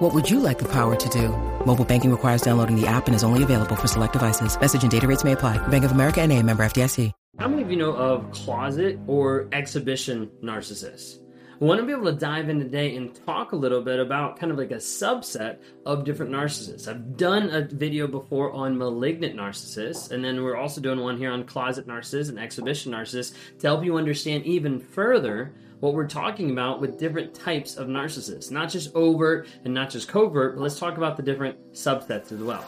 What would you like the power to do? Mobile banking requires downloading the app and is only available for select devices. Message and data rates may apply. Bank of America and a member FDIC. How many of you know of closet or exhibition narcissists? I want to be able to dive in today and talk a little bit about kind of like a subset of different narcissists. I've done a video before on malignant narcissists, and then we're also doing one here on closet narcissists and exhibition narcissists to help you understand even further what we're talking about with different types of narcissists. Not just overt and not just covert, but let's talk about the different subsets as well.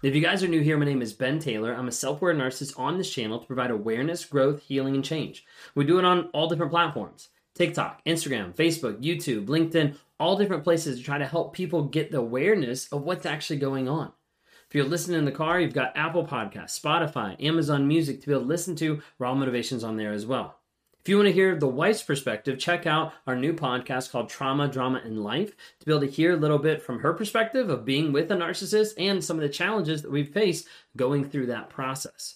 If you guys are new here, my name is Ben Taylor. I'm a self aware narcissist on this channel to provide awareness, growth, healing, and change. We do it on all different platforms TikTok, Instagram, Facebook, YouTube, LinkedIn, all different places to try to help people get the awareness of what's actually going on. If you're listening in the car, you've got Apple Podcasts, Spotify, Amazon Music to be able to listen to Raw Motivations on there as well. If you want to hear the wife's perspective, check out our new podcast called Trauma, Drama, and Life to be able to hear a little bit from her perspective of being with a narcissist and some of the challenges that we've faced going through that process.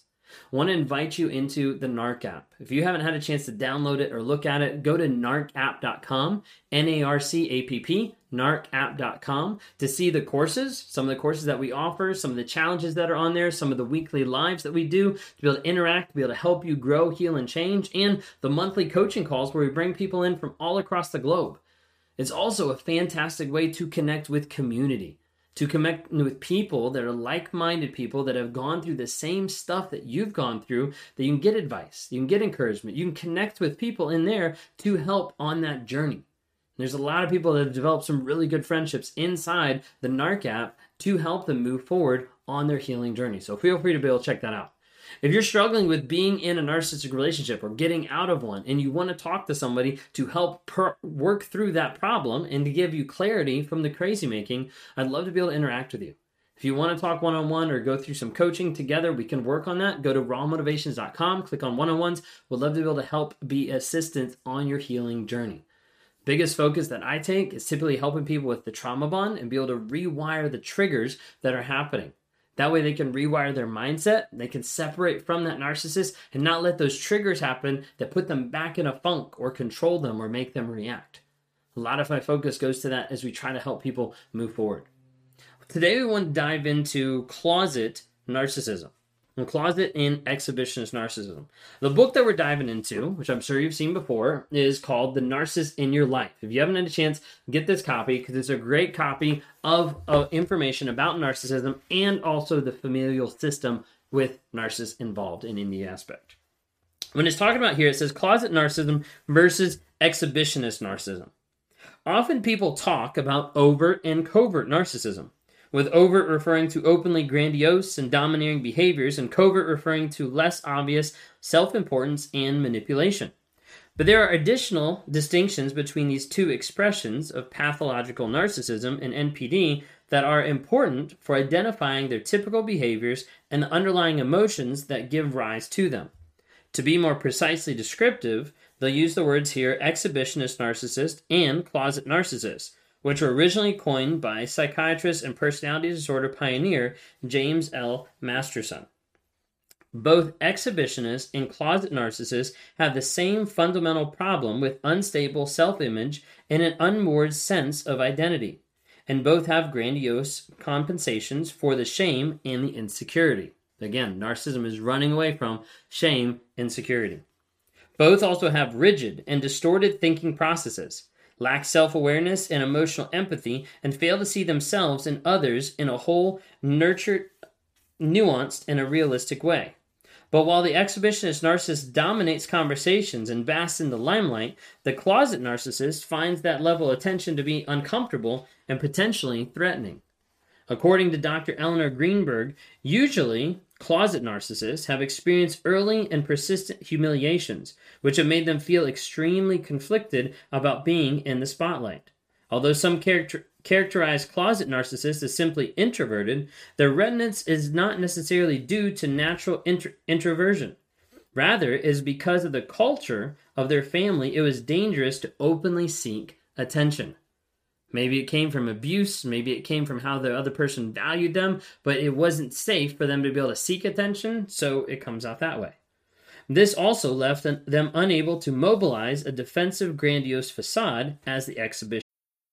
Want to invite you into the NARC app. If you haven't had a chance to download it or look at it, go to narcapp.com, N A R C A P P, narcapp.com to see the courses, some of the courses that we offer, some of the challenges that are on there, some of the weekly lives that we do to be able to interact, to be able to help you grow, heal, and change, and the monthly coaching calls where we bring people in from all across the globe. It's also a fantastic way to connect with community to connect with people that are like minded people that have gone through the same stuff that you've gone through, that you can get advice, you can get encouragement, you can connect with people in there to help on that journey. There's a lot of people that have developed some really good friendships inside the NARC app to help them move forward on their healing journey. So feel free to be able to check that out. If you're struggling with being in a narcissistic relationship or getting out of one and you want to talk to somebody to help per- work through that problem and to give you clarity from the crazy making, I'd love to be able to interact with you. If you want to talk one on one or go through some coaching together, we can work on that. Go to rawmotivations.com, click on one on ones. We'd love to be able to help be assistance on your healing journey. Biggest focus that I take is typically helping people with the trauma bond and be able to rewire the triggers that are happening. That way they can rewire their mindset, they can separate from that narcissist and not let those triggers happen that put them back in a funk or control them or make them react. A lot of my focus goes to that as we try to help people move forward. Today we want to dive into closet narcissism and closet and exhibitionist narcissism. The book that we're diving into, which I'm sure you've seen before, is called The Narcissist in Your Life. If you haven't had a chance, get this copy because it's a great copy of uh, information about narcissism and also the familial system with narcissists involved in any aspect. When it's talking about here, it says closet narcissism versus exhibitionist narcissism. Often people talk about overt and covert narcissism with overt referring to openly grandiose and domineering behaviors, and covert referring to less obvious self importance and manipulation. But there are additional distinctions between these two expressions of pathological narcissism and NPD that are important for identifying their typical behaviors and the underlying emotions that give rise to them. To be more precisely descriptive, they'll use the words here exhibitionist narcissist and closet narcissist which were originally coined by psychiatrist and personality disorder pioneer James L. Masterson. Both exhibitionists and closet narcissists have the same fundamental problem with unstable self image and an unmoored sense of identity, and both have grandiose compensations for the shame and the insecurity. Again, narcissism is running away from shame and security. Both also have rigid and distorted thinking processes lack self awareness and emotional empathy, and fail to see themselves and others in a whole, nurtured, nuanced, and a realistic way. But while the exhibitionist narcissist dominates conversations and basks in the limelight, the closet narcissist finds that level of attention to be uncomfortable and potentially threatening. According to Dr. Elinor Greenberg, usually closet narcissists have experienced early and persistent humiliations, which have made them feel extremely conflicted about being in the spotlight. Although some character- characterize closet narcissists as simply introverted, their reticence is not necessarily due to natural intro- introversion. Rather, it is because of the culture of their family, it was dangerous to openly seek attention. Maybe it came from abuse, maybe it came from how the other person valued them, but it wasn't safe for them to be able to seek attention, so it comes out that way. This also left them unable to mobilize a defensive, grandiose facade as the exhibition.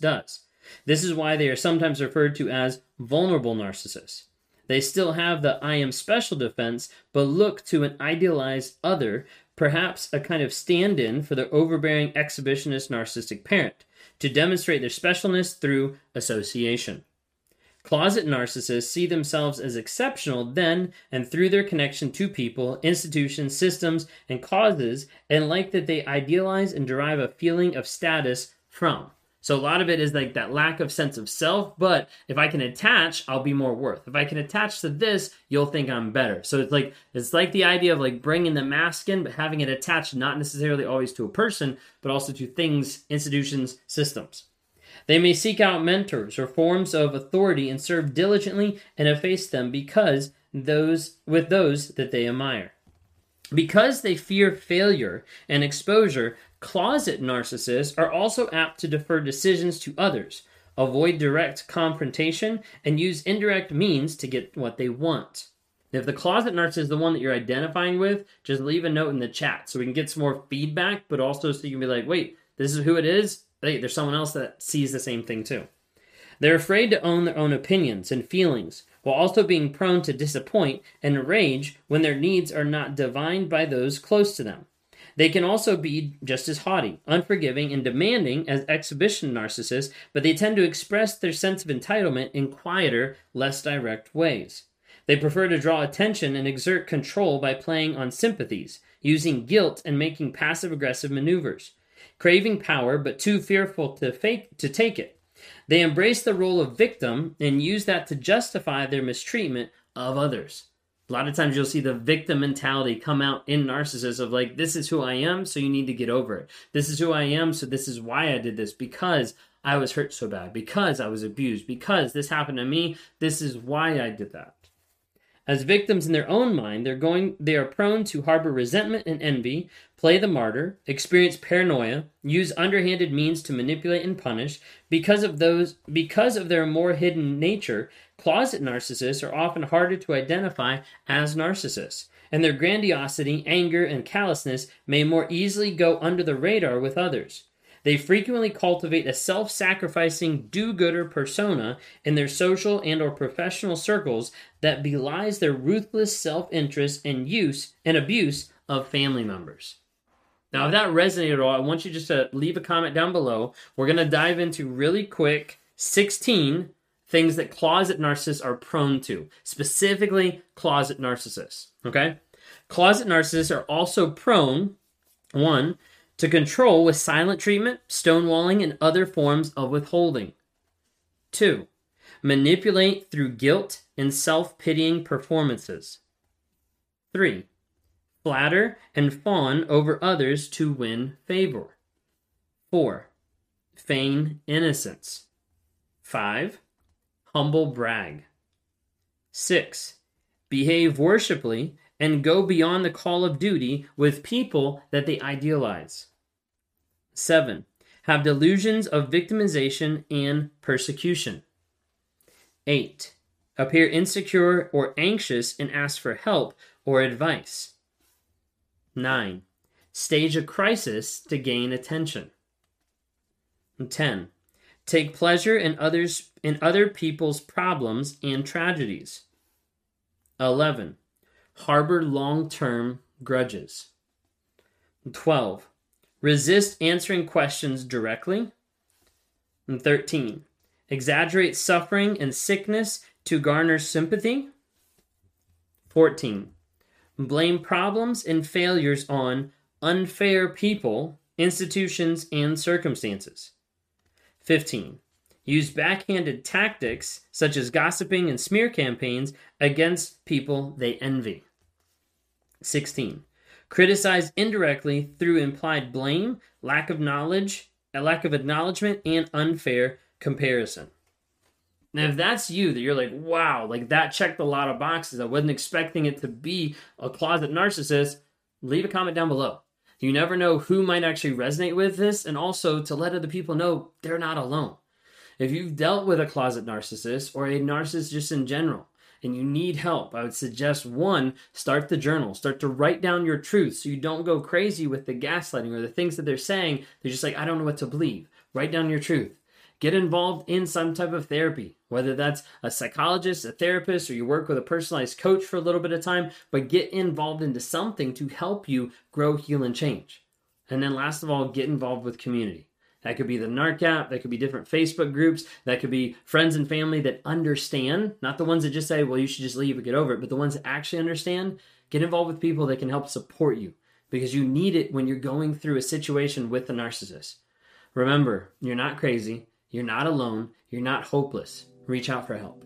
does. This is why they are sometimes referred to as vulnerable narcissists. They still have the I am special defense, but look to an idealized other, perhaps a kind of stand in for their overbearing exhibitionist narcissistic parent, to demonstrate their specialness through association. Closet narcissists see themselves as exceptional then and through their connection to people, institutions, systems, and causes, and like that they idealize and derive a feeling of status from. So a lot of it is like that lack of sense of self, but if I can attach, I'll be more worth. If I can attach to this, you'll think I'm better. So it's like it's like the idea of like bringing the mask in but having it attached not necessarily always to a person, but also to things, institutions, systems. They may seek out mentors or forms of authority and serve diligently and efface them because those with those that they admire. Because they fear failure and exposure, Closet narcissists are also apt to defer decisions to others, avoid direct confrontation, and use indirect means to get what they want. If the closet narcissist is the one that you're identifying with, just leave a note in the chat so we can get some more feedback, but also so you can be like, wait, this is who it is. Hey, there's someone else that sees the same thing too. They're afraid to own their own opinions and feelings, while also being prone to disappoint and rage when their needs are not divined by those close to them. They can also be just as haughty, unforgiving, and demanding as exhibition narcissists, but they tend to express their sense of entitlement in quieter, less direct ways. They prefer to draw attention and exert control by playing on sympathies, using guilt and making passive aggressive maneuvers, craving power but too fearful to, fake, to take it. They embrace the role of victim and use that to justify their mistreatment of others. A lot of times you'll see the victim mentality come out in narcissists of like, this is who I am, so you need to get over it. This is who I am, so this is why I did this because I was hurt so bad, because I was abused, because this happened to me. This is why I did that. As victims in their own mind, they're going they are prone to harbor resentment and envy, play the martyr, experience paranoia, use underhanded means to manipulate and punish. Because of those because of their more hidden nature, closet narcissists are often harder to identify as narcissists, and their grandiosity, anger, and callousness may more easily go under the radar with others. They frequently cultivate a self-sacrificing do-gooder persona in their social and or professional circles that belies their ruthless self-interest and use and abuse of family members. Now, if that resonated at all, I want you just to leave a comment down below. We're going to dive into really quick 16 things that closet narcissists are prone to, specifically closet narcissists. Okay? Closet narcissists are also prone, one, to control with silent treatment, stonewalling, and other forms of withholding. 2. Manipulate through guilt and self pitying performances. 3. Flatter and fawn over others to win favor. 4. Feign innocence. 5. Humble brag. 6. Behave worshipfully and go beyond the call of duty with people that they idealize. 7. Have delusions of victimization and persecution. 8. Appear insecure or anxious and ask for help or advice. 9. Stage a crisis to gain attention. 10. Take pleasure in others in other people's problems and tragedies. 11. Harbor long-term grudges. 12 Resist answering questions directly. And 13. Exaggerate suffering and sickness to garner sympathy. 14. Blame problems and failures on unfair people, institutions, and circumstances. 15. Use backhanded tactics such as gossiping and smear campaigns against people they envy. 16. Criticize indirectly through implied blame, lack of knowledge, a lack of acknowledgement, and unfair comparison. Now, if that's you, that you're like, wow, like that checked a lot of boxes. I wasn't expecting it to be a closet narcissist. Leave a comment down below. You never know who might actually resonate with this, and also to let other people know they're not alone. If you've dealt with a closet narcissist or a narcissist just in general, and you need help, I would suggest one, start the journal. Start to write down your truth so you don't go crazy with the gaslighting or the things that they're saying. They're just like, I don't know what to believe. Write down your truth. Get involved in some type of therapy, whether that's a psychologist, a therapist, or you work with a personalized coach for a little bit of time, but get involved into something to help you grow, heal, and change. And then last of all, get involved with community. That could be the NARC app, that could be different Facebook groups, that could be friends and family that understand, not the ones that just say, well, you should just leave and get over it, but the ones that actually understand. Get involved with people that can help support you because you need it when you're going through a situation with a narcissist. Remember, you're not crazy. You're not alone. You're not hopeless. Reach out for help.